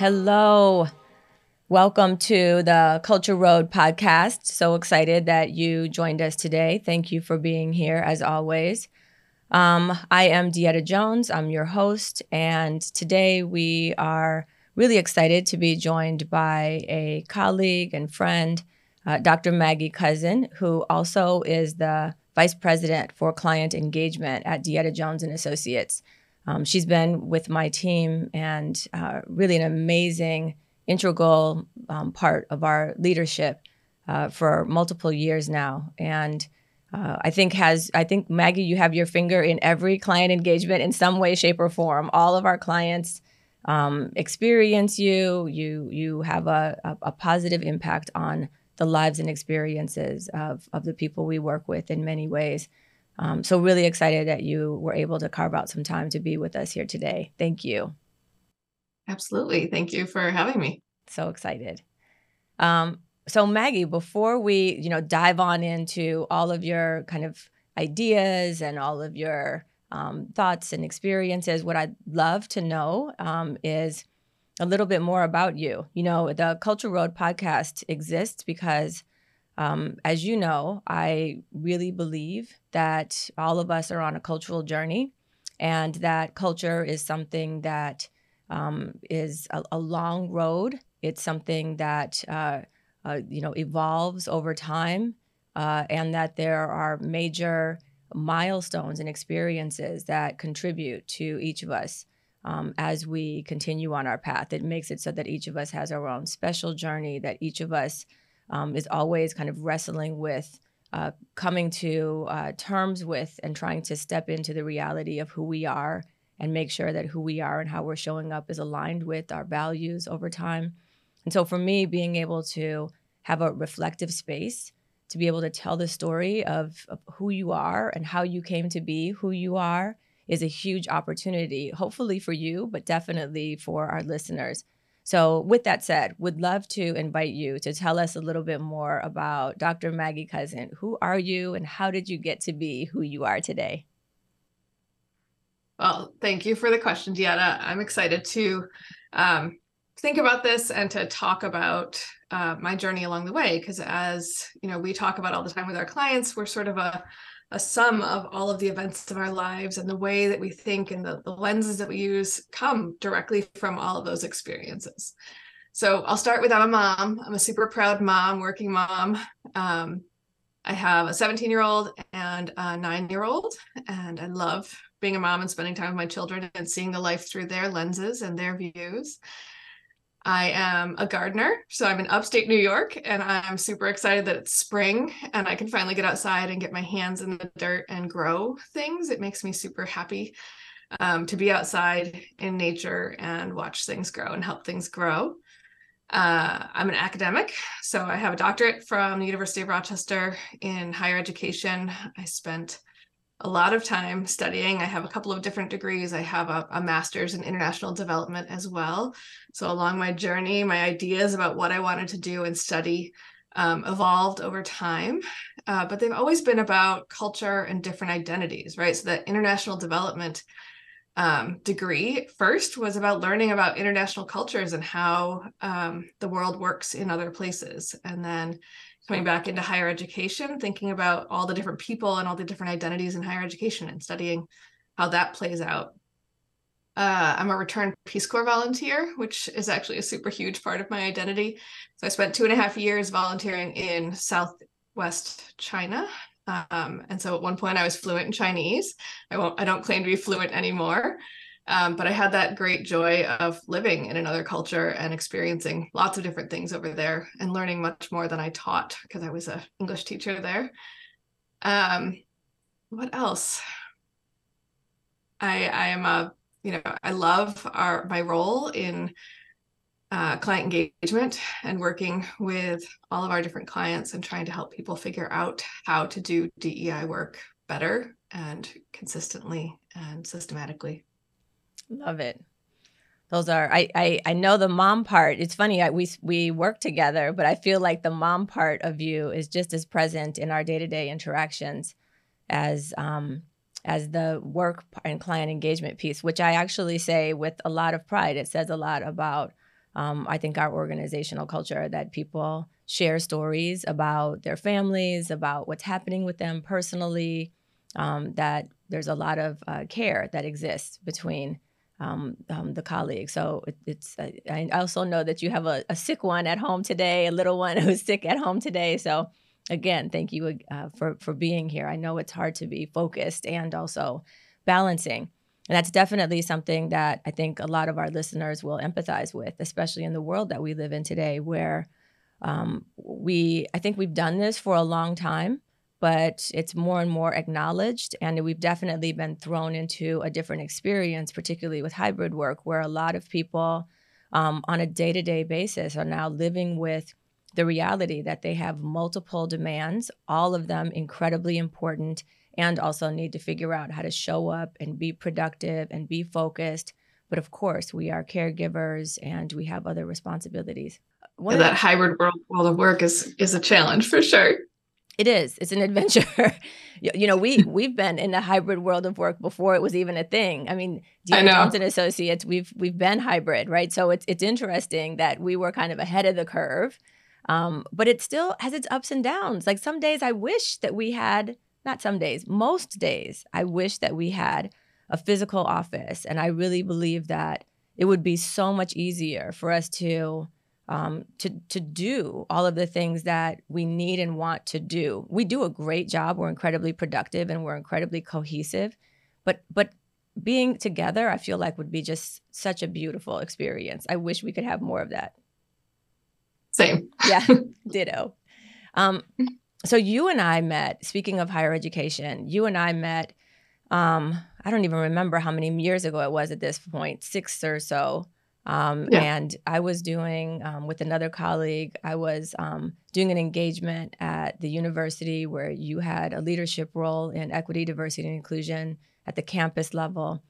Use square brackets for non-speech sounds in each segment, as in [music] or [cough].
Hello. Welcome to the Culture Road podcast. So excited that you joined us today. Thank you for being here as always. Um, I am Dieta Jones. I'm your host. And today we are really excited to be joined by a colleague and friend, uh, Dr. Maggie Cousin, who also is the vice president for client engagement at Dieta Jones and Associates. Um, she's been with my team and uh, really an amazing, integral um, part of our leadership uh, for multiple years now. And uh, I think has I think Maggie, you have your finger in every client engagement in some way, shape, or form. All of our clients um, experience you. You you have a, a, a positive impact on the lives and experiences of of the people we work with in many ways. Um, so really excited that you were able to carve out some time to be with us here today. Thank you. Absolutely. Thank you for having me. So excited. Um, so Maggie, before we, you know, dive on into all of your kind of ideas and all of your um, thoughts and experiences, what I'd love to know um, is a little bit more about you. You know, the Culture Road podcast exists because um, as you know, I really believe that all of us are on a cultural journey and that culture is something that um, is a, a, long road. It's something that, uh, uh, you know, evolves over time uh, and that there are major milestones and experiences that contribute to each of us um, as we continue on our path. It makes it so that each of us has our own special journey, that each of us um, is always kind of wrestling with uh, coming to uh, terms with and trying to step into the reality of who we are and make sure that who we are and how we're showing up is aligned with our values over time. And so for me, being able to have a reflective space to be able to tell the story of, of who you are and how you came to be who you are is a huge opportunity, hopefully for you, but definitely for our listeners so, with that said, would love to invite you to tell us a little bit more about Dr. Maggie Cousin. Who are you and how did you get to be who you are today? Well, thank you for the question, Dieta. I'm excited to um, think about this and to talk about uh, my journey along the way. Because as you know, we talk about all the time with our clients, we're sort of a a sum of all of the events of our lives and the way that we think and the, the lenses that we use come directly from all of those experiences. So I'll start with I'm a mom. I'm a super proud mom, working mom. Um, I have a 17 year old and a nine year old, and I love being a mom and spending time with my children and seeing the life through their lenses and their views. I am a gardener, so I'm in upstate New York, and I'm super excited that it's spring and I can finally get outside and get my hands in the dirt and grow things. It makes me super happy um, to be outside in nature and watch things grow and help things grow. Uh, I'm an academic, so I have a doctorate from the University of Rochester in higher education. I spent a lot of time studying. I have a couple of different degrees. I have a, a, master's in international development as well. So, along my journey, my ideas about what I wanted to do and study um, evolved over time. Uh, but they've always been about culture and different identities, right? So, the international development um, degree first was about learning about international cultures and how um, the world works in other places. And then coming back into higher education, thinking about all the different people and all the different identities in higher education and studying how that plays out. Uh, I'm a returned Peace Corps volunteer, which is actually a super huge part of my identity. So I spent two and a half years volunteering in Southwest China. Um, and so at one point I was fluent in Chinese. I won't, I don't claim to be fluent anymore. Um, but I had that great joy of living in another culture and experiencing lots of different things over there and learning much more than I taught because I was an English teacher there. Um, what else? I I am a you know I love our my role in uh, client engagement and working with all of our different clients and trying to help people figure out how to do DEI work better and consistently and systematically. Love it. Those are I, I I know the mom part. It's funny I, we we work together, but I feel like the mom part of you is just as present in our day to day interactions as um, as the work and client engagement piece, which I actually say with a lot of pride. It says a lot about um, I think our organizational culture that people share stories about their families, about what's happening with them personally, um, that there's a lot of uh, care that exists between um, um, the colleagues. So it, it's, uh, I also know that you have a, a, sick one at home today, a little one [laughs] who's sick at home today. So again, thank you uh, for, for being here. I know it's hard to be focused and also balancing. And that's definitely something that I think a lot of our listeners will empathize with, especially in the world that we live in today, where um, we, I think we've done this for a long time, but it's more and more acknowledged. And we've definitely been thrown into a different experience, particularly with hybrid work, where a lot of people um, on a day to day basis are now living with the reality that they have multiple demands, all of them incredibly important and also need to figure out how to show up and be productive and be focused. But of course, we are caregivers and we have other responsibilities. Yeah, that hybrid world, world of work is is a challenge for sure. It is. It's an [laughs] adventure. you know, we we've been in the hybrid world of work before it was even a thing. I mean, I Johnson Associates, we've we've been hybrid, right? So it's it's interesting that we were kind of ahead of the curve. Um, but it still has its ups and downs. Like some days I wish that we had not some days, most days, I wish that we had a physical office. And I really believe that it would be so much easier for us to um, to to do all of the things that we need and want to do. We do a great job. We're incredibly productive and we're incredibly cohesive. But but being together, I feel like would be just such a beautiful experience. I wish we could have more of that. Same. Yeah, [laughs] [laughs] ditto. Um, so you and I met, speaking of higher education, you and I met, um, I don't even remember how many years ago it was at this point, six or so. Um, yeah. And I was doing, um, with another colleague, I was um, doing an engagement at the university where you had a leadership role in equity, diversity, and inclusion at the campus level.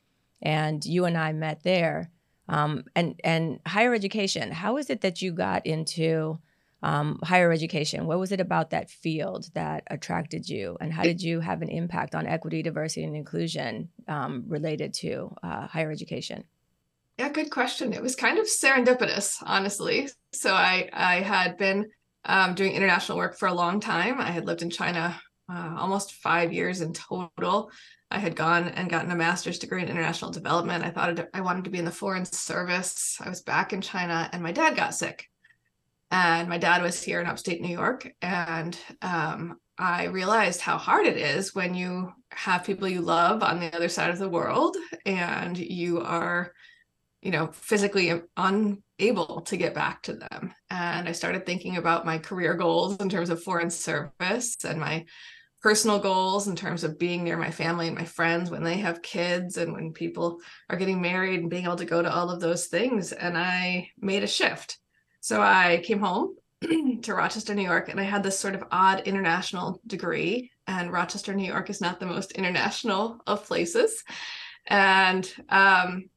And you and I met there. Um, and, and higher education, how is it that you got into? um, higher education? What was it about that field that attracted you, and how did you have an impact on equity, diversity, and inclusion um, related to uh, higher education? Yeah, good question. It was kind of serendipitous, honestly. So I I had been um, doing international work for a long time. I had lived in China uh, almost five years in total. I had gone and gotten a master's degree in international development. I thought I wanted to be in the foreign service. I was back in China, and my dad got sick and my dad was here in upstate New York. And um, I realized how hard it is when you have people you love on the other side of the world and you are, you know, physically unable to get back to them. And I started thinking about my career goals in terms of foreign service and my personal goals in terms of being near my family and my friends when they have kids and when people are getting married and being able to go to all of those things. And I made a shift. So I came home [clears throat] to Rochester, New York, and I had this sort of odd international degree. And Rochester, New York is not the most international of places. And um,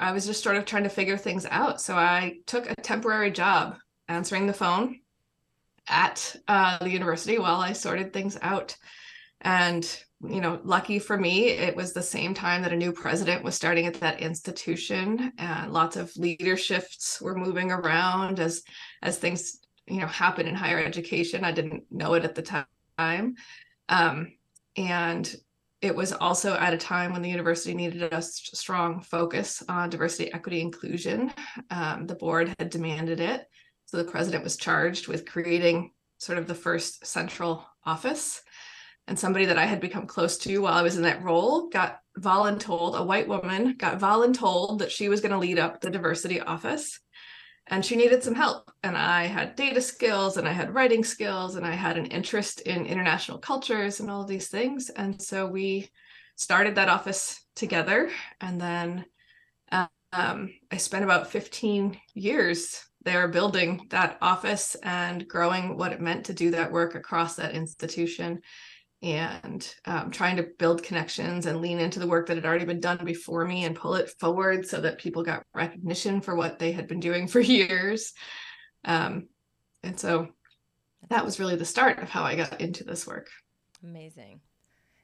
I was just sort of trying to figure things out. So I took a temporary job answering the phone at uh, the university while I sorted things out. And you know, lucky for me, it was the same time that a new president was starting at that institution, and lots of leaderships were moving around as as things you know happen in higher education. I didn't know it at the time, um, and it was also at a time when the university needed a strong focus on diversity, equity, inclusion. Um, the board had demanded it, so the president was charged with creating sort of the first central office. And somebody that I had become close to while I was in that role got voluntold, a white woman got voluntold that she was going to lead up the diversity office and she needed some help. And I had data skills and I had writing skills and I had an interest in international cultures and all these things. And so we started that office together. And then um, I spent about 15 years there building that office and growing what it meant to do that work across that institution and um, trying to build connections and lean into the work that had already been done before me and pull it forward so that people got recognition for what they had been doing [laughs] for years. Um, and so that was really the start of how I got into this work. Amazing.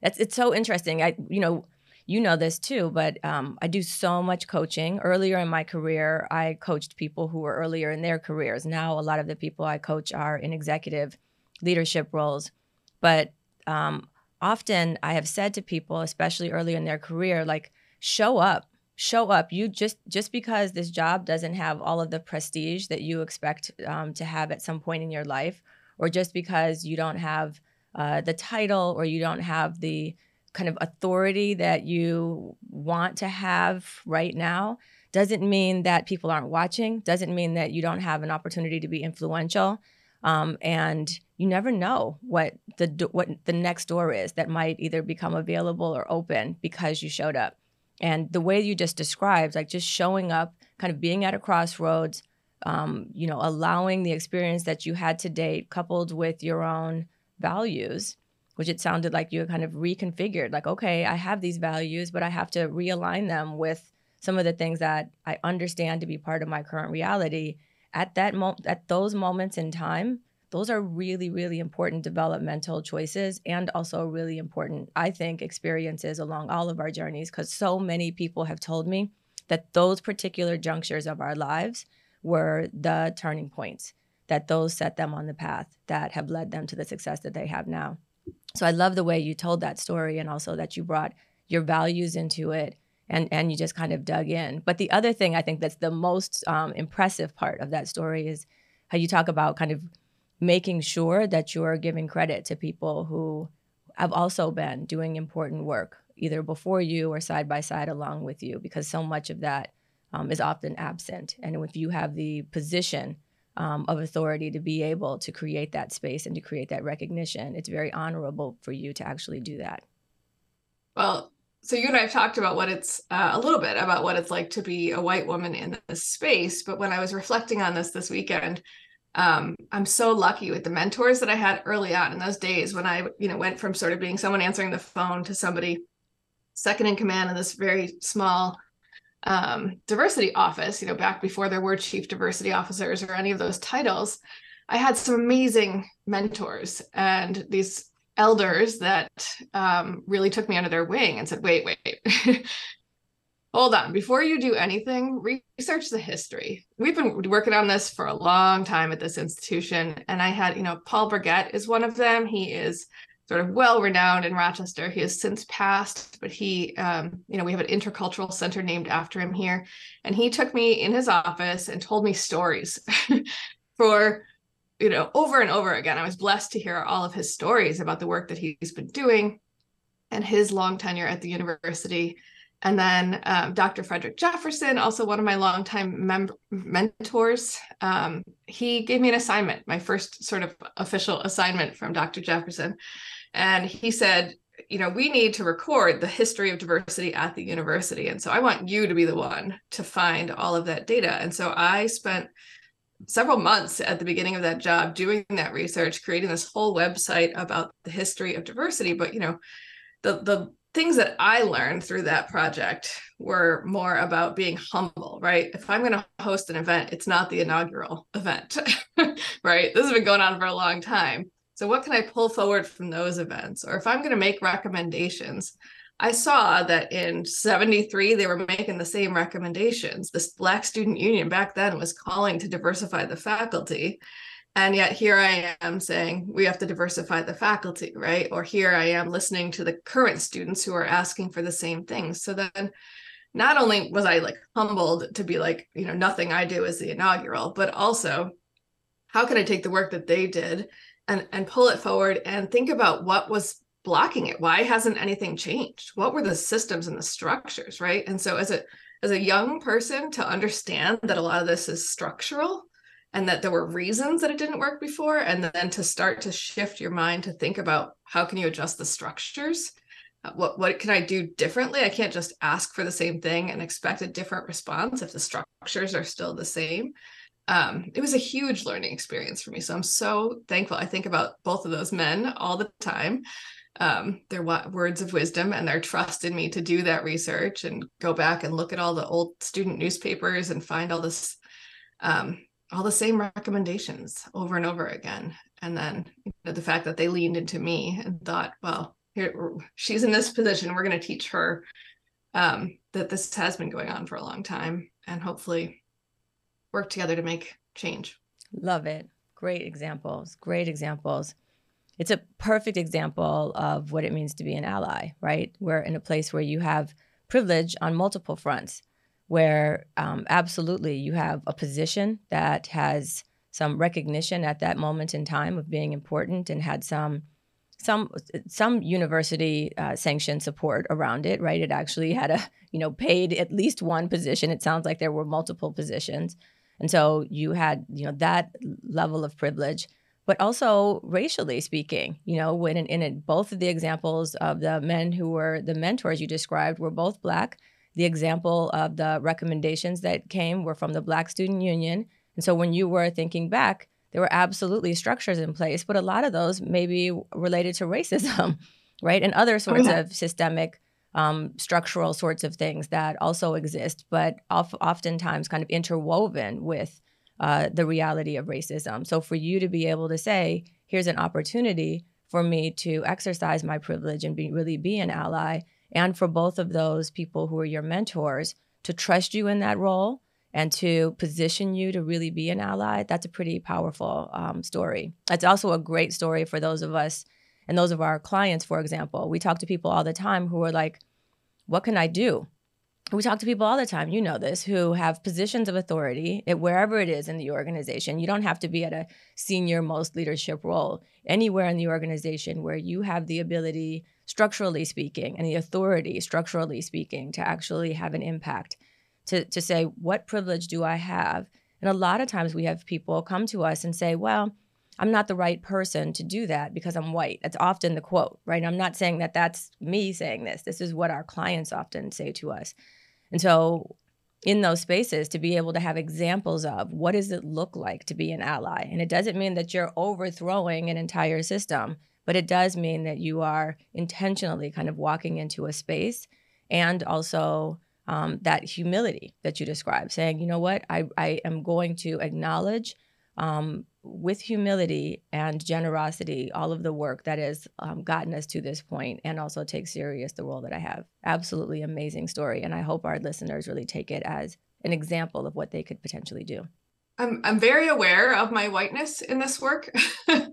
That's it's so interesting. I you know you know this too, but um, I do so much coaching. Earlier in my career, I coached people who were earlier in their careers. Now, a lot of the people I coach are in executive leadership roles. But um, often I have said to people, especially early in their career, like, show up, show up. You just just because this job doesn't have all of the prestige that you expect um, to have at some point in your life, or just because you don't have uh, the title or you don't have the kind of authority that you want to have right now doesn't mean that people aren't watching doesn't mean that you don't have an opportunity to be influential um, and you never know what the what the next door is that might either become available or open because you showed up. And the way you just described like just showing up kind of being at a crossroads um, you know allowing the experience that you had to date coupled with your own values which it sounded like you kind of reconfigured like okay i have these values but i have to realign them with some of the things that i understand to be part of my current reality at that mo- at those moments in time those are really really important developmental choices and also really important i think experiences along all of our journeys because so many people have told me that those particular junctures of our lives were the turning points that those set them on the path that have led them to the success that they have now. So i love the way you told that story and also that you brought your values into it and and you just kind of dug in. But the other thing i think that's the most um, impressive part of that story is how you talk about kind of making sure that you're giving credit to people who have also been doing important work either before you or side by side along with you because so much of that um, is often absent. And if you have the position um, of authority to be able to create that space and to create that recognition it's very honorable for you to actually do that. Well so you and I have talked about what it's uh, a little bit about what it's like to be a white woman in this space. But when I was reflecting on this this weekend, um, I'm so lucky with the mentors that I had early on in those days when I, you know, went from sort of being someone answering the phone to somebody second in command in this very small um, diversity office. You know, back before there were chief diversity officers or any of those titles, I had some amazing mentors and these elders that um, really took me under their wing and said, wait, wait, [laughs] hold on. Before you do anything research the history. We've been working on this for a long time at this institution and i had you know paul Burgett is one of them. He is sort of well renowned in rochester. He has since passed but he um, you know we have an intercultural center named after him here. And he took me in his office and told me stories [laughs] for you know over and over again i was blessed to hear all of his stories about the work that he's been doing and his long tenure at the university and then um, Dr. Frederick Jefferson, also one of my longtime mem- mentors, um, he gave me an assignment, my first sort of official assignment from Dr. Jefferson. And he said, you know, we need to record the history of diversity at the university. And so I want you to be the one to find all of that data. And so I spent several months at the beginning of that job doing that research, creating this whole website about the history of diversity. But, you know, the, the things that I learned through that project were more about being humble, right? If I'm going to host an event, it's not the inaugural event, [laughs] right? This has been going on for a long time. So, what can I pull forward from those events? Or if I'm going to make recommendations, I saw that in 73, they were making the same recommendations. This Black Student Union back then was calling to diversify the faculty. And yet here I am saying we have to diversify the faculty, right? Or here I am listening to the current students who are asking for the same things. So then not only was I like humbled to be like, you know, nothing I do is the inaugural, but also how can I take the work that they did and and pull it forward and think about what was blocking it? Why hasn't anything changed? What were the systems and the structures, right? And so as a as a young person to understand that a lot of this is structural and that there were reasons that it didn't work before and then to start to shift your mind to think about how can you adjust the structures uh, what what can i do differently i can't just ask for the same thing and expect a different response if the structures are still the same um, it was a huge learning experience for me so i'm so thankful i think about both of those men all the time um, their words of wisdom and their trust in me to do that research and go back and look at all the old student newspapers and find all this um, all the same recommendations over and over again. And then you know, the fact that they leaned into me and thought, well, here she's in this position, we're going to teach her um, that this has been going on for a long time and hopefully work together to make change. Love it. Great examples. Great examples. It's a perfect example of what it means to be an ally, right? We're in a place where you have privilege on multiple fronts, where um, absolutely you have a position that has some recognition at that moment in time of being important and had some some some university uh, sanctioned support around it right? It actually had a you know paid at least one position. It sounds like there were multiple positions. And so you had you know that level of privilege but also racially speaking you know when in, in it, both of the examples of the men who were the mentors you described were both black. The example of the recommendations that came were from the black student union. And so when you were thinking back, there were absolutely structures in place, but a lot of those may be related to racism, [laughs] right? And other sorts of systemic, um, structural sorts of things that also exist, but of, oftentimes kind of interwoven with uh, the reality of racism. So for you to be able to say, here's an opportunity for me to exercise my privilege and be, really be an ally, and for both of those people who are your mentors to trust you in that role and to position you to really be an ally, that's a pretty powerful um, story. It's also a great story for those of us and those of our clients, for example. We talk to people all the time who are like, what can I do? We talk to people all the time, you know this, who have positions of authority at wherever it is in the organization. You don't have to be at a senior most leadership role. Anywhere in the organization where you have the ability, structurally speaking, and the authority, structurally speaking, to actually have an impact to, to say, what privilege do I have? And a lot of times we have people come to us and say, well, I'm not the right person to do that because I'm white. That's often the quote, right? I'm not saying that that's me saying this. This is what our clients often say to us. And so, in those spaces, to be able to have examples of what does it look like to be an ally? And it doesn't mean that you're overthrowing an entire system, but it does mean that you are intentionally kind of walking into a space and also um, that humility that you describe, saying, you know what, I, I am going to acknowledge um, with humility and generosity all of the work that has um, gotten us to this point and also take serious the role that I have. Absolutely amazing story. And I hope our listeners really take it as an example of what they could potentially do. I'm, I'm very aware of my whiteness in this work. [laughs] um,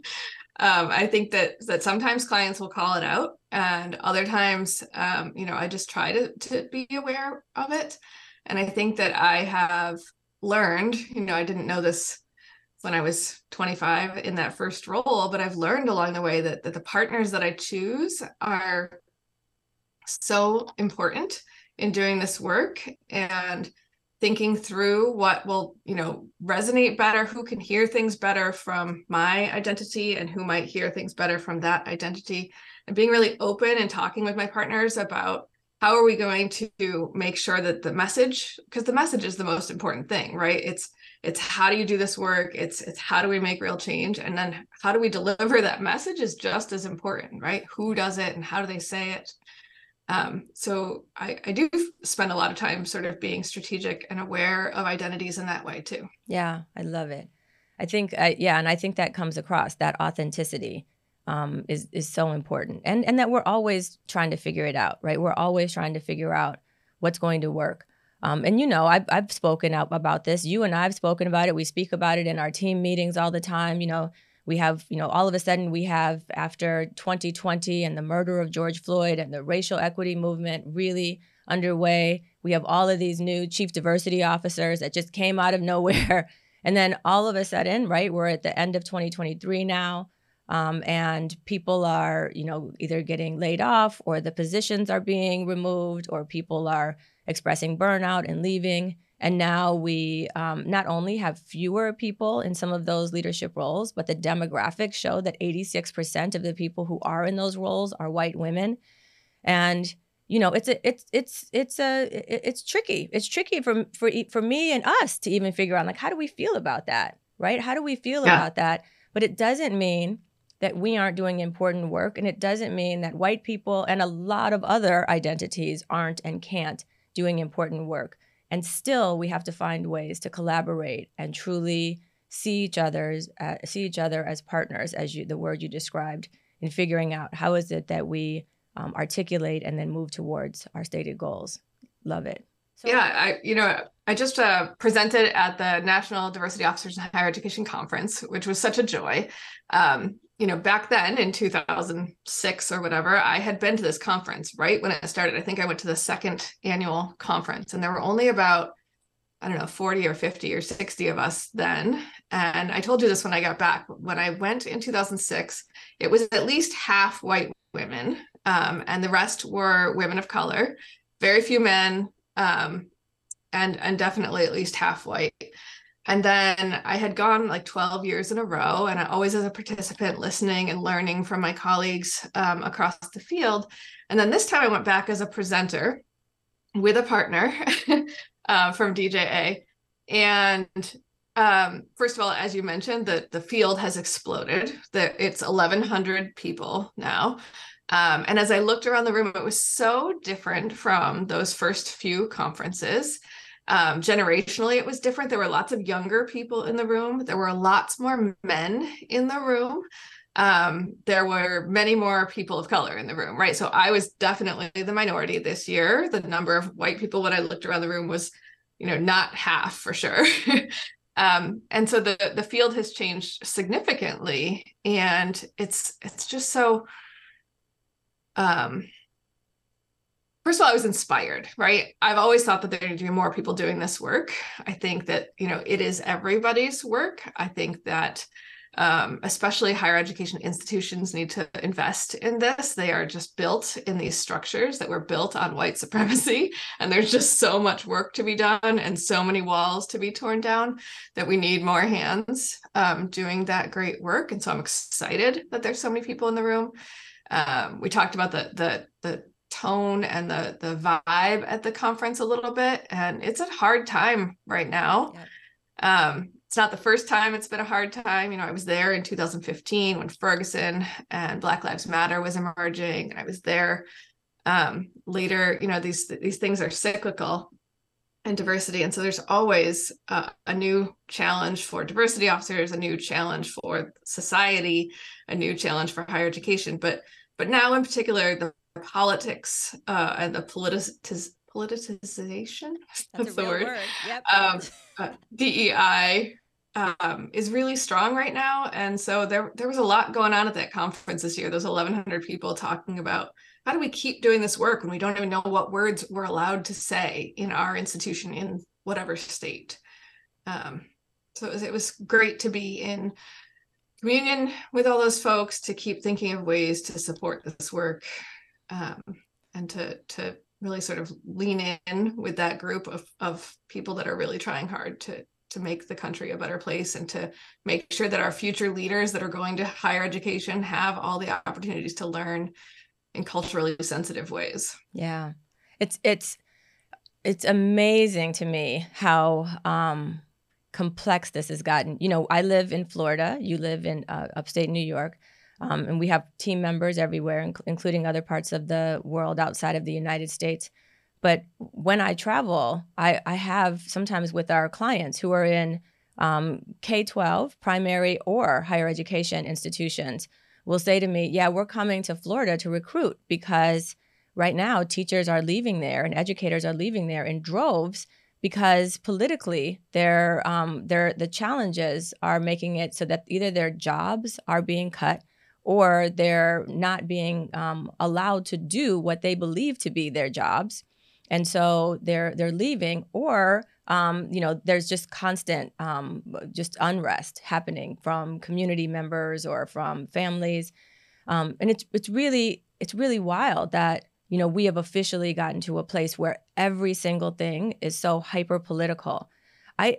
I think that that sometimes clients will call it out, and other times, um, you know, I just try to to be aware of it. And I think that I have learned, you know, I didn't know this when I was 25 in that first role, but I've learned along the way that that the partners that I choose are so important in doing this work and thinking through what will you know resonate better who can hear things better from my identity and who might hear things better from that identity. And being really open and talking with my partners about how are we going to make sure that the message because the message is the most important thing right? It's it's how do you do this work it's it's how do we make real change and then how do we deliver that message is just as important right who does it and how do they say it um, so I, I do spend a lot of time sort of being strategic and aware of identities in that way too. Yeah, I love it. I think, uh, yeah, and I think that comes across that authenticity um, is is so important, and and that we're always trying to figure it out, right? We're always trying to figure out what's going to work. Um, and you know, I've I've spoken out about this. You and I've spoken about it. We speak about it in our team meetings all the time. You know, we have, you know, all of a sudden we have after 2020 and the murder of George Floyd and the racial equity movement really underway, we have all of these new chief diversity officers that just came out of nowhere. [laughs] And then all of a sudden, right, we're at the end of 2023 now. Um, and people are, you know, either getting laid off or the positions are being removed or people are expressing burnout and leaving. And now we um, not only have fewer people in some of those leadership roles, but the demographics show that 86% of the people who are in those roles are white women. And you know, it's a, it's it's it's a it's tricky. It's tricky for for for me and us to even figure out like how do we feel about that, right? How do we feel yeah. about that? But it doesn't mean that we aren't doing important work, and it doesn't mean that white people and a lot of other identities aren't and can't doing important work. And still, we have to find ways to collaborate and truly see each other's uh, see each other as partners, as you the word you described, in figuring out how is it that we um, articulate and then move towards our stated goals. love it. So- yeah, I you know I just uh, presented at the National Diversity Officers in Higher Education Conference, which was such a joy. Um, you know, back then in 2006 or whatever, I had been to this conference right when it started. I think I went to the second annual conference, and there were only about I don't know 40 or 50 or 60 of us then. And I told you this when I got back. When I went in 2006, it was at least half white women, um, and the rest were women of color. Very few men, um, and and definitely at least half white. And then I had gone like 12 years in a row, and I always as a participant, listening and learning from my colleagues um, across the field. And then this time I went back as a presenter with a partner [laughs] uh, from DJA. And um, first of all, as you mentioned, the, the field has exploded. That it's 1,100 people now. Um, and as I looked around the room, it was so different from those first few conferences. Um, generationally, it was different. There were lots of younger people in the room. There were lots more men in the room. Um, there were many more people of color in the room, right? So I was definitely the minority this year. The number of white people when I looked around the room was, you know, not half for sure. [laughs] um, and so the the field has changed significantly, and it's it's just so um first of all, I was inspired, right? I've always thought that there need to be more people doing this work. I think that, you know, it is everybody's work. I think that um, especially higher education institutions need to invest in this. They are just built in these structures that were built on white supremacy. [laughs] And there's just so much work to be done and so many walls to be torn down that we need more hands um, doing that great work. And so I'm excited that there's so many people in the room. Um, we talked about the the the tone and the the vibe at the conference a little bit and it's a hard time right now yep. um it's not the first time it's been a hard time you know i was there in 2015 when ferguson and black lives matter was emerging and i was there um later you know these these things are cyclical and diversity and so there's always uh, a new challenge for diversity officers a new challenge for society a new challenge for higher education but but now in particular the politics uh, and the politiz- politicization [laughs] that's, that's the word, word. Yep. Um, uh, DEI um, is really strong right now, and so there there was a lot going on at that conference this year. There's 1,100 people talking about how do we keep doing this work when we don't even know what words we're allowed to say in our institution in whatever state. Um, so it was, it was great to be in communion with all those folks to keep thinking of ways to support this work um, and to to really sort of lean in with that group of of people that are really trying hard to to make the country a better place and to make sure that our future leaders that are going to higher education have all the opportunities to learn in culturally sensitive ways. Yeah. It's it's it's amazing to me how um complex this has gotten. You know, I live in Florida, you live in uh, upstate New York. Um, and we have team members everywhere, inc- including other parts of the world outside of the United States. But when I travel, I, I have sometimes with our clients who are in um, K 12, primary, or higher education institutions will say to me, Yeah, we're coming to Florida to recruit because right now teachers are leaving there and educators are leaving there in droves because politically their um, their the challenges are making it so that either their jobs are being cut or they're not being um, allowed to do what they believe to be their jobs. And so they're they're leaving or um, you know there's just constant um, just unrest happening from community members or from families. Um, and it's it's really it's really wild that you know we have officially gotten to a place where every single thing is so hyper political i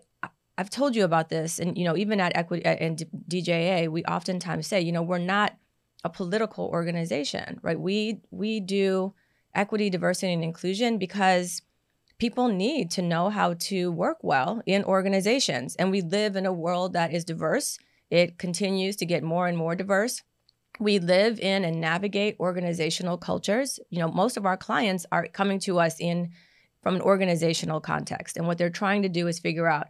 I've told you about this, and you know, even at Equity uh, and DJA, we oftentimes say, you know, we're not a political organization, right? We we do equity, diversity, and inclusion because people need to know how to work well in organizations, and we live in a world that is diverse. It continues to get more and more diverse. We live in and navigate organizational cultures. You know, most of our clients are coming to us in from an organizational context, and what they're trying to do is figure out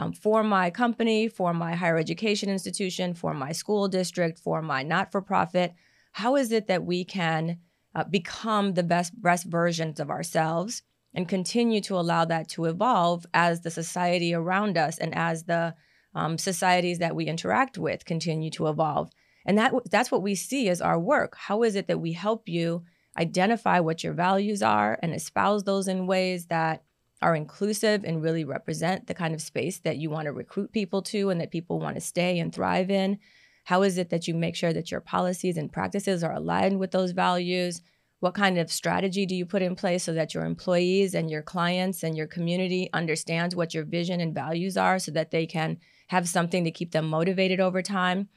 um, for my company, for my higher education institution, for my school district, for my not for profit? How is it that we can uh, become the best, best versions of ourselves and continue to allow that to evolve as the society around us and as the um, societies that we interact with continue to evolve. And that that's what we see as our work. How is it that we help you identify what your values are and espouse those in ways that are inclusive and really represent the kind of space that you want to recruit people to and that people want to stay and thrive in? How is it that you make sure that your policies and practices are aligned with those values? What kind of strategy do you put in place so that your employees and your clients and your community understands what your vision and values are so that they can have something to keep them motivated over time?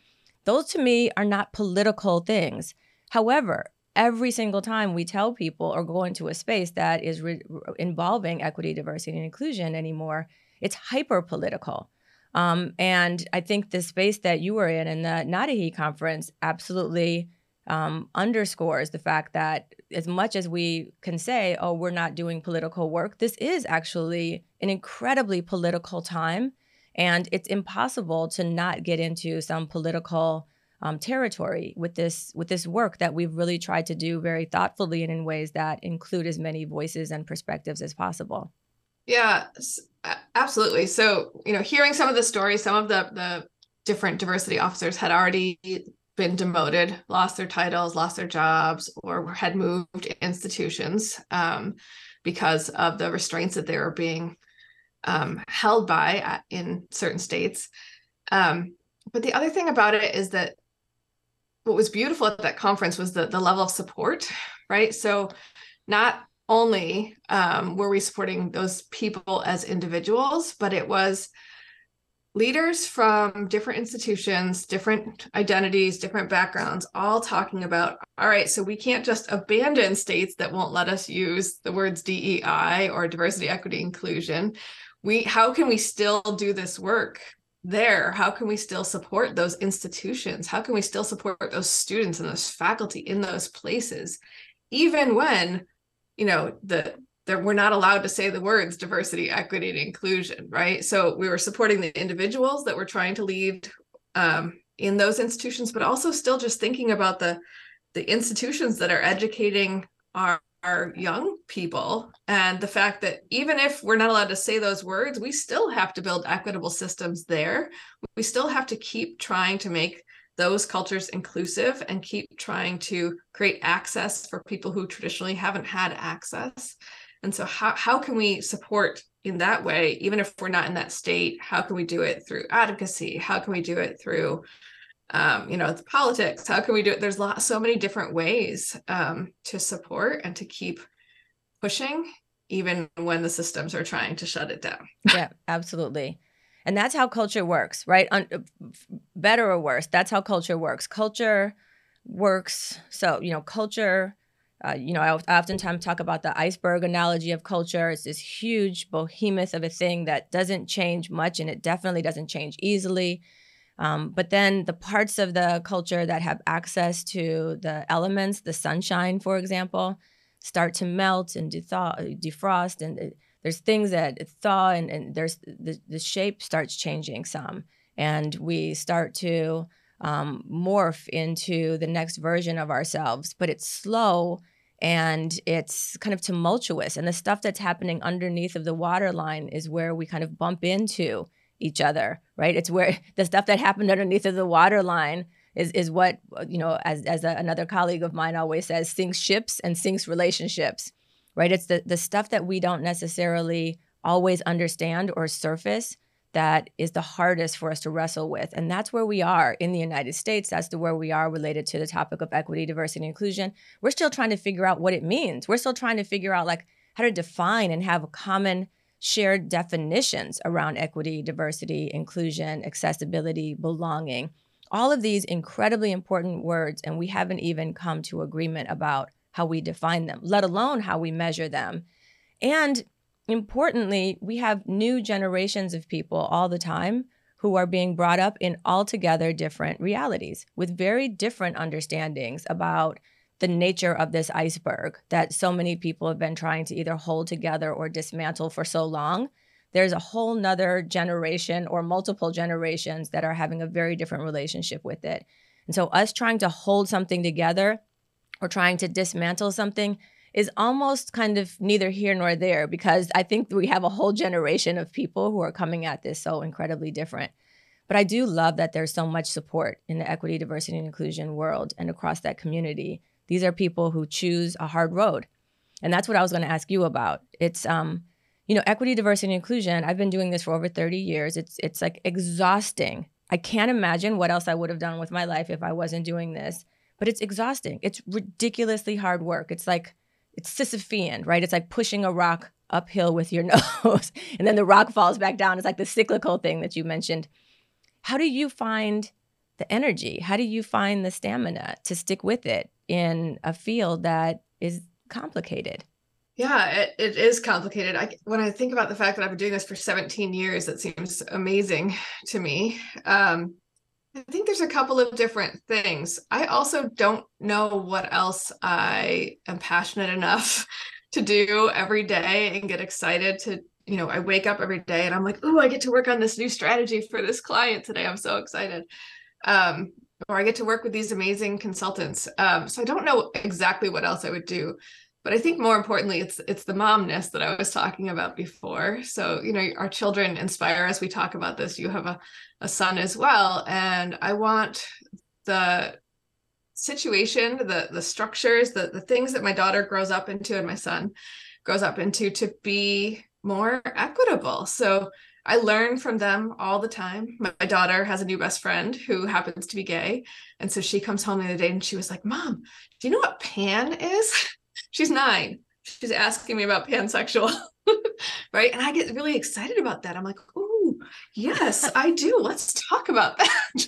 Those to me are not political things. However, every single time we tell people or go into a space that is re- involving equity, diversity, and inclusion anymore, it's hyper political. Um, and I think the space that you were in in the NADOHE conference absolutely um, underscores the fact that as much as we can say, oh, we're not doing political work, this is actually an incredibly political time. And it's impossible to not get into some political um, territory with this with this work that we've really tried to do very thoughtfully and in ways that include as many voices and perspectives as possible. Yeah, absolutely. So you know, hearing some of the stories, some of the the different diversity officers had already been demoted, lost their titles, lost their jobs, or had moved institutions um, because of the restraints that they were being um, held by in certain states. Um, but the other thing about it is that what was beautiful at that conference was the the level of support, right? So not only um, were we supporting those people as individuals, but it was leaders from different institutions, different identities, different backgrounds, all talking about all right, so we can't just abandon states that won't let us use the words DEI or diversity, equity, inclusion. We how can we still do this work there? How can we still support those institutions? How can we still support those students and those faculty in those places, even when you know the that we're not allowed to say the words diversity, equity, and inclusion, right? So we were supporting the individuals that were trying to lead um, in those institutions, but also still just thinking about the the institutions that are educating our our young people. And the fact that even if we're not allowed to say those words we still have to build equitable systems there. We still have to keep trying to make those cultures inclusive and keep trying to create access for people who traditionally haven't had access. And so how, how can we support in that way, even if we're not in that state, how can we do it through advocacy? How can we do it through um, you know, it's politics? How can we do it? There's lot, so many different ways um, to support and to keep pushing, even when the systems are trying to shut it down. yeah, absolutely. And that's how culture works, right? Un- better or worse, that's how culture works. Culture works. So, you know, culture uh, you know, I, I oftentimes talk about the iceberg analogy of culture. It's this huge behemoth of a thing that doesn't change much, and it definitely doesn't change easily. Um, but then the parts of the culture that have access to the elements, the sunshine, for example, start to melt and dethaw, defrost, and it, there's things that thaw, and, and there's the, the shape starts changing some, and we start to um, morph into the next version of ourselves. But it's slow and it's kind of tumultuous and the stuff that's happening underneath of the waterline is where we kind of bump into each other right it's where [laughs] the stuff that happened underneath of the waterline is is what you know as as a, another colleague of mine always says sinks ships and sinks relationships right it's the the stuff that we don't necessarily always understand or surface that is the hardest for us to wrestle with. And that's where we are in the United States. That's the where we are related to the topic of equity, diversity, and inclusion. We're still trying to figure out what it means. We're still trying to figure out like how to define and have a common shared definitions around equity, diversity, inclusion, accessibility, belonging. All of these incredibly important words, and we haven't even come to agreement about how we define them, let alone how we measure them. And importantly, we have new generations of people all the time who are being brought up in altogether different realities with very different understandings about the nature of this iceberg that so many people have been trying to either hold together or dismantle for so long. There's a whole nother generation or multiple generations that are having a very different relationship with it. And so, us trying to hold something together or trying to dismantle something is almost kind of neither here nor there because I think we have a whole generation of people who are coming at this so incredibly different. But I do love that there's so much support in the equity, diversity, and inclusion world and across that community. These are people who choose a hard road. And that's what I was going to ask you about. It's um, you know, equity, diversity, and inclusion. I've been doing this for over 30 years. It's it's like exhausting. I can't imagine what else I would have done with my life if I wasn't doing this. But it's exhausting. It's ridiculously hard work. It's like it's Sisyphean, right? It's like pushing a rock uphill with your [laughs] nose and then the rock falls back down. It's like the cyclical thing that you mentioned. How do you find the energy? How do you find the stamina to stick with it in a field that is complicated? Yeah, it, it is complicated. I, when I think about the fact that I've been doing this for 17 years, it seems amazing to me. Um, I think there's a couple of different things. I also don't know what else I am passionate enough [laughs] to do every day and get excited to, you know, I wake up every day and I'm like, oh, I get to work on this new strategy for this client today. I'm so excited. Um, or I get to work with these amazing consultants. Um, so I don't know exactly what else I would do but i think more importantly it's it's the momness that i was talking about before. So you know our children inspire us. We talk about this. You have a, a son as well. And i want the situation the the structures the the things that my daughter grows up into and my son grows up into to be more equitable. So I learn from them all the time. My, my, daughter has a new best friend who happens to be gay. And so she comes home the other day and she was like, Mom, do you know what pan is? [laughs] she's nine. She's asking me about pansexual, [laughs] right? And I get really excited about that. I'm like, oh, yes, [laughs] I do. Let's talk about that.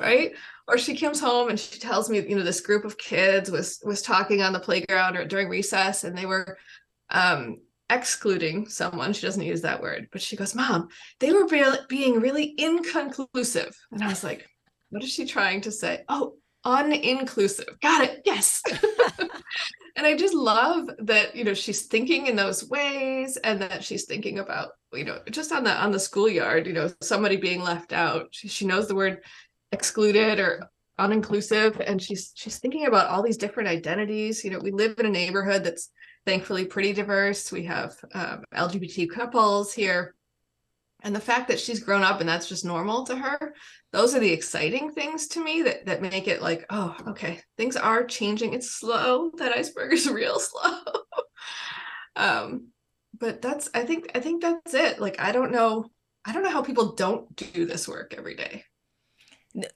right? Or she comes home and she tells me, you know, this group of kids was was talking on the playground or during recess, and they were um, excluding someone. She doesn't use that word, but she goes, "Mom, they were be- being really inconclusive," and I was like, "What is she trying to say?" Oh, uninclusive. Got it. Yes. [laughs] and I just love that, you know, she's thinking in those ways and that she's thinking about, you know, just on the on the schoolyard, you know, somebody being left out. She, she knows the word excluded or uninclusive and she's she's thinking about all these different identities. You know, we live in a neighborhood that's thankfully pretty diverse. We have um, LGBT couples here. And the fact that she's grown up and that's just normal to her those are the exciting things to me that that make it like oh okay things are changing. It's slow. That iceberg is [laughs] real slow. Um but that's i think i think that's it. Like i don't know i don't know how people don't do this work every day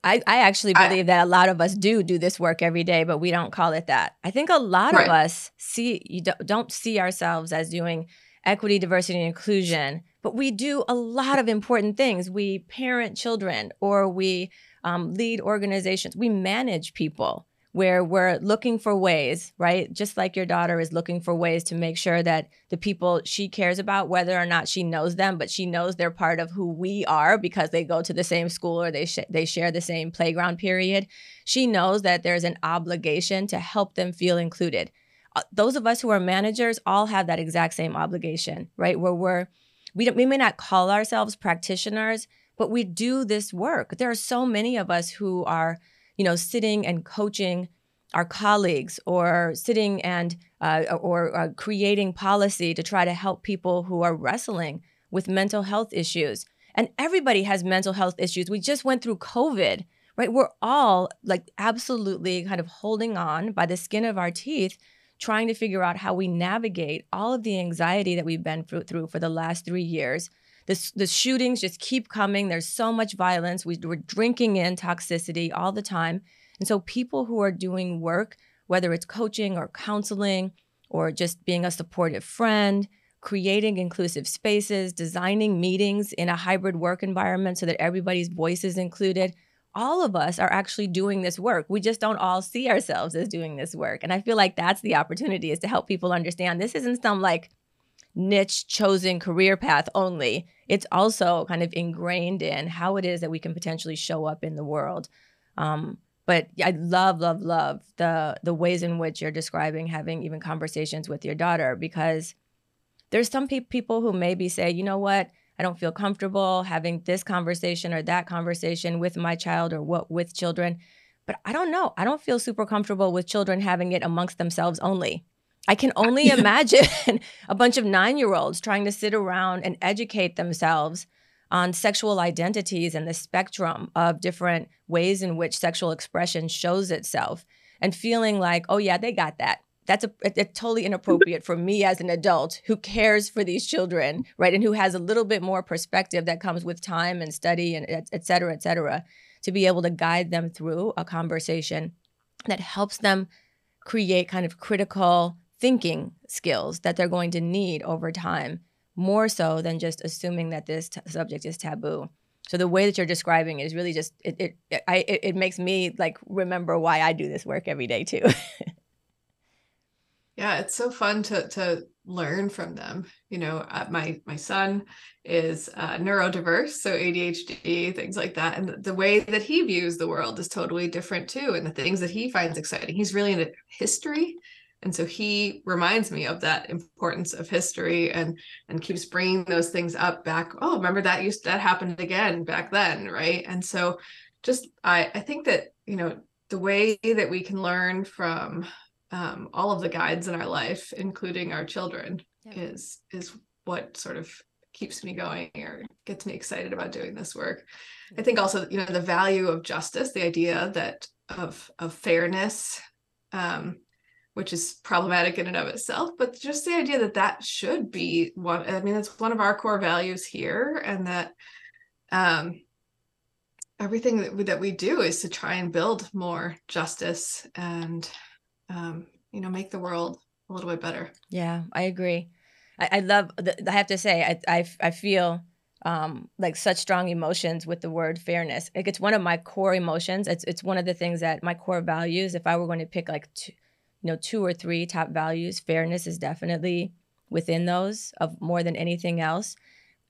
I, I actually believe I, that a lot of us do do this work every day, but we don't call it that. I think a lot right. of us see you don't see ourselves as doing equity, diversity, and inclusion but we do a lot of important things. We parent children or we um, lead organizations. We manage people where we're looking for ways, right? Just like your daughter is looking for ways to make sure that the people she cares about, whether or not she knows them, but she knows they're part of who we are because they go to the same school or they sh- they share the same playground period. She knows that there's an obligation to help them feel included. Uh, those of us who are managers all have that exact same obligation, right? Where we're we, we may not call ourselves practitioners, but we do this work. There are so many of us who are, you know, sitting and coaching our colleagues or sitting and uh, or uh, creating policy to try to help people who are wrestling with mental health issues. And everybody has mental health issues. We just went through COVID, right? We're all like absolutely kind of holding on by the skin of our teeth trying to figure out how we navigate all of the anxiety that we've been through for the last three years. The, the shootings just keep coming. There's so much violence. We, we're drinking in toxicity all the time. And so, people who are doing work, whether it's coaching or counseling or just being a supportive friend, creating inclusive spaces, designing meetings in a hybrid work environment so that everybody's voice is included, all of us are actually doing this work. We just don't all see ourselves as doing this work. And I feel like that's the opportunity is to help people understand this isn't some like niche chosen career path only. It's also kind of ingrained in how it is that we can potentially show up in the world. Um, but I love, love, love the the ways in which you're describing having even conversations with your daughter because there's some pe- people who maybe say, you know what, I don't feel comfortable having this conversation or that conversation with my child or what with children. But I don't know. I don't feel super comfortable with children having it amongst themselves only. I can only [laughs] imagine a bunch of nine year olds trying to sit around and educate themselves on sexual identities and the spectrum of different ways in which sexual expression shows itself and feeling like, oh, yeah, they got that. That's a, it's totally inappropriate for me as an adult who cares for these children, right? And who has a little bit more perspective that comes with time and study and et, et cetera, et cetera, to be able to guide them through a conversation that helps them create kind of critical thinking skills that they're going to need over time, more so than just assuming that this t- subject is taboo. So the way that you're describing is really just it it it, I, it, it makes me like remember why I do this work every day too. [laughs] yeah, it's so fun to to learn from them. You know, uh, my my son is uh, neurodiverse, so ADHD, things like that, and the way that he views the world is totally different too, and the things that he finds exciting. He's really into history, and so he reminds me of that importance of history and and keeps bringing those things up back. Oh, remember that used that happened again back then, right? And so, just I I think that you know the way that we can learn from um, all of the guides in our life, including our children, yeah. is is what sort of keeps me going or gets me excited about doing this work. I think also, you know, the value of justice, the idea that of of fairness, um, which is problematic in and of itself, but just the idea that that should be one. I mean, it's one of our core values here, and that um, everything that we, that we do is to try and build more justice and um, you know make the world a little bit better. Yeah i agree. I, I love the, i have to say i i, I feel um, like such strong emotions with the word fairness. Like it's one of my core emotions. It's it's one of the things that my core values if i were going to pick like two, you know two or three top values fairness is definitely within those of more than anything else.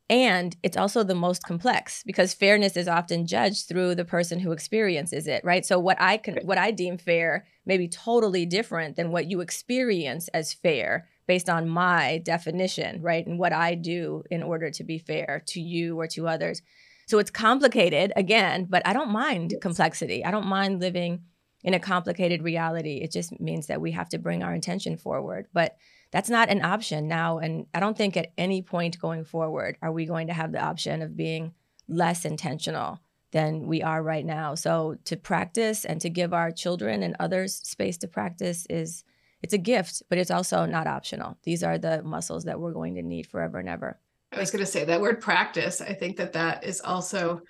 And it's also the most complex because fairness is often judged through the person who experiences it right? So what i can what i deem fair may be totally different than what you experience as fair based on my definition right? And what i do in order to be fair to you or to others. So it's complicated again but i don't mind complexity. I don't mind living in a complicated reality it just means that we have to bring our intention forward but that's not an option now. And I don't think at any point going forward are we going to have the option of being less intentional than we are right now. So to practice and to give our children and others space to practice is it's a gift, but it's also not optional. These are the muscles that we're going to need forever and ever. I was going to say that word practice. I think that that is also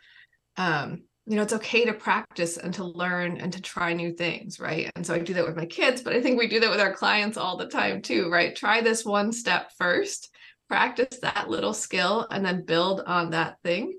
um, you know it's okay to practice and to learn and to try new things right? And so i do that with my kids but i think we do that with our clients all the time too right? Try this one step first practice that little skill and then build on that thing.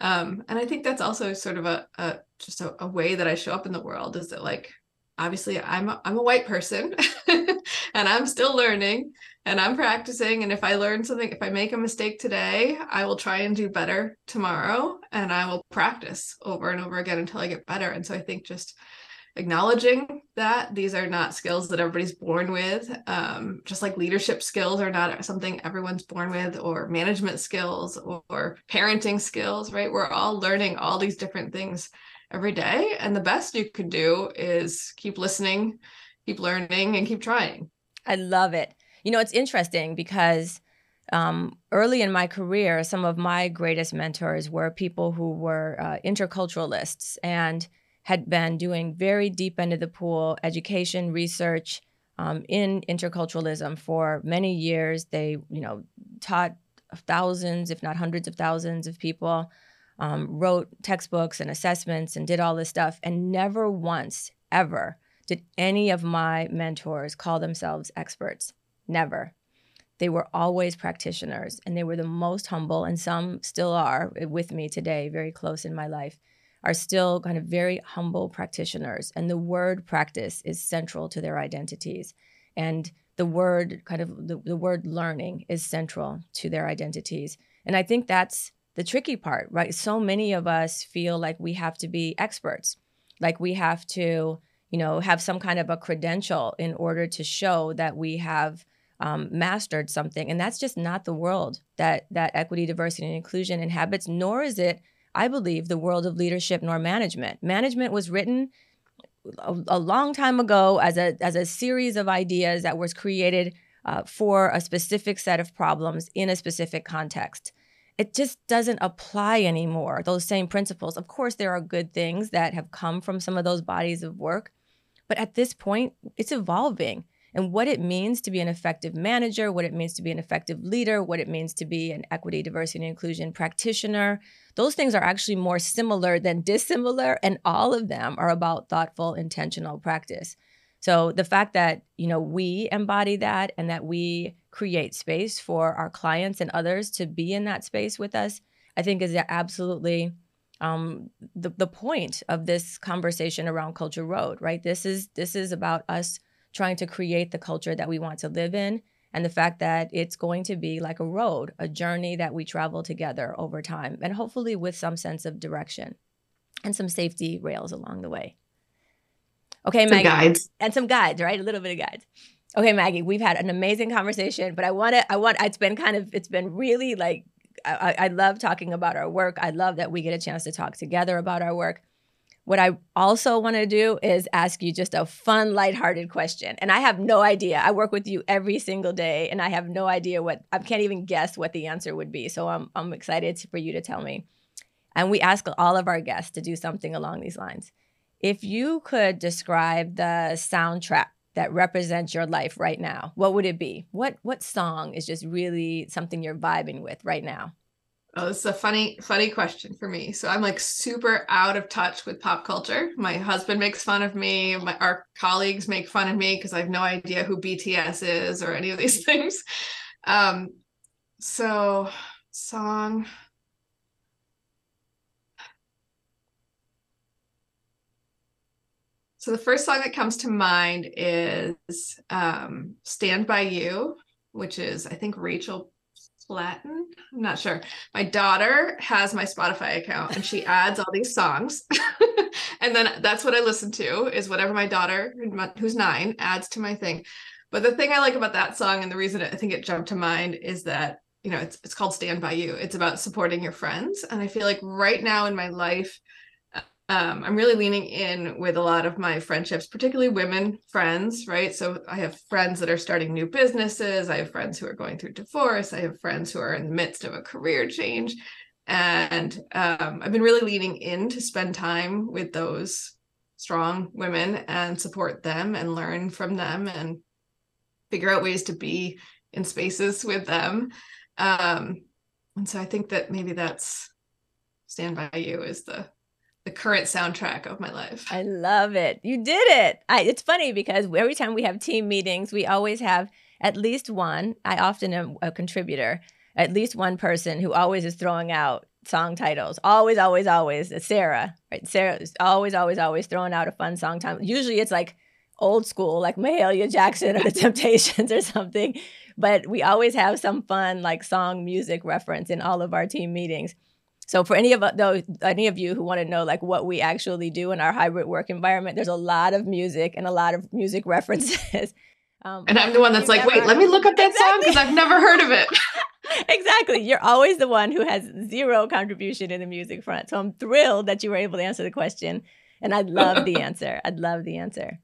Um, and i think that's also sort of a, a just a, a way that i show up in the world is that like obviously i'm a, i'm a white person [laughs] and i'm still learning and I'm practicing. And if I learn something, if I make a mistake today, I will try and do better tomorrow and I will practice over and over again until I get better. And so I think just acknowledging that these are not skills that everybody's born with, um, just like leadership skills are not something everyone's born with, or management skills or, or parenting skills, right? We're all learning all these different things every day. And the best you can do is keep listening, keep learning, and keep trying. I love it. You know, it's interesting because um, early in my career, some of my greatest mentors were people who were uh, interculturalists and had been doing very deep into the pool education, research um, in interculturalism for many years. They, you know, taught thousands, if not hundreds of thousands of people, um, wrote textbooks and assessments and did all this stuff. And never once, ever, did any of my mentors call themselves experts. Never. They were always practitioners and they were the most humble, and some still are eh, with me today, very close in my life, are still kind of very humble practitioners. And the word practice is central to their identities. And the word kind of the, the word learning is central to their identities. And I think that's the tricky part, right? So many of us feel like we have to be experts, like we have to, you know, have some kind of a credential in order to show that we have um, mastered something, and that's just not the world that that equity, diversity, and inclusion inhabits. Nor is it, I believe, the world of leadership nor management. Management was written a, a, long time ago as a as a series of ideas that was created uh, for a specific set of problems in a specific context. It just doesn't apply anymore. Those same principles. Of course, there are good things that have come from some of those bodies of work, but at this point, it's evolving and what it means to be an effective manager, what it means to be an effective leader, what it means to be an equity, diversity, and inclusion practitioner. Those things are actually more similar than dissimilar, and all of them are about thoughtful, intentional practice. So the fact that you know we embody that and that we create space for our clients and others to be in that space with us, I think is absolutely um, the the point of this conversation around Culture Road. Right? This is this is about us trying to create the culture that we want to live in and the fact that it's going to be like a road, a journey that we travel together over time, and hopefully with some sense of direction and some safety rails along the way. Okay, Maggie. Guides. And some guides, right? A little bit of guides. Okay, Maggie, we've had an amazing conversation, but I want to, I want, it's been kind of, it's been really like, I, I love talking about our work. I love that we get a chance to talk together about our work. What I also want to do is ask you just a fun, lighthearted question. And I have no idea. I work with you every single day, and I have no idea what, I can't even guess what the answer would be. So I'm, I'm excited for you to tell me. And we ask all of our guests to do something along these lines. If you could describe the soundtrack that represents your life right now, what would it be? What what song is just really something you're vibing with right now? Oh, this is a funny, funny question for me. So I'm like super out of touch with pop culture. My husband makes fun of me. My our colleagues make fun of me because I have no idea who BTS is or any of these [laughs] things. Um, so song. So the first song that comes to mind is um, "Stand by You," which is I think Rachel Platten. I'm not sure. My daughter has my Spotify account and she adds all these songs. [laughs] and then that's what I listen to is whatever my daughter, who's nine, adds to my thing. But the thing I like about that song and the reason I think it jumped to mind is that, you know, it's it's called Stand By You. It's about supporting your friends. And I feel like right now in my life, um, I'm really leaning in with a lot of my friendships, particularly women friends, right? So I have friends that are starting new businesses. I have friends who are going through divorce. I have friends who are in the midst of a career change. And um, I've been really leaning in to spend time with those strong women and support them and learn from them and figure out ways to be in spaces with them. Um, and so I think that maybe that's Stand By You is the the current soundtrack of my life. I love it. You did it. I, it's funny because every time we have team meetings, we always have at least one. I often am a contributor. At least one person who always is throwing out song titles. Always, always, always. It's Sarah, right? Sarah is always, always, always throwing out a fun song time. Usually it's like old school, like Mahalia Jackson or [laughs] the Temptations or something. But we always have some fun like song music reference in all of our team meetings. So for any of those, any of you who want to know like what we actually do in our hybrid work environment, there's a lot of music and a lot of music references. [laughs] Um, and I'm the one that's like, wait, let me look up that exactly. song because I've never heard of it. [laughs] exactly. You're always the one who has zero contribution in the music front. So I'm thrilled that you were able to answer the question. And I'd love the [laughs] answer. I'd love the answer.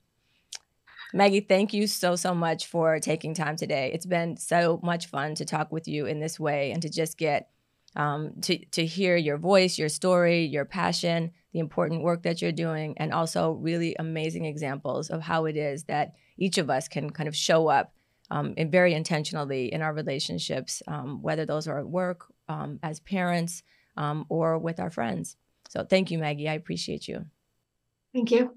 Maggie, thank you so, so much for taking time today. It's been so much fun to talk with you in this way and to just get um, to, to hear your voice, your story, your passion, the important work that you're doing, and also really amazing examples of how it is that each of us can kind of show up um, and very intentionally in our relationships, um, whether those are at work, um, as parents, um, or with our friends. So thank you, Maggie. I appreciate you. Thank you.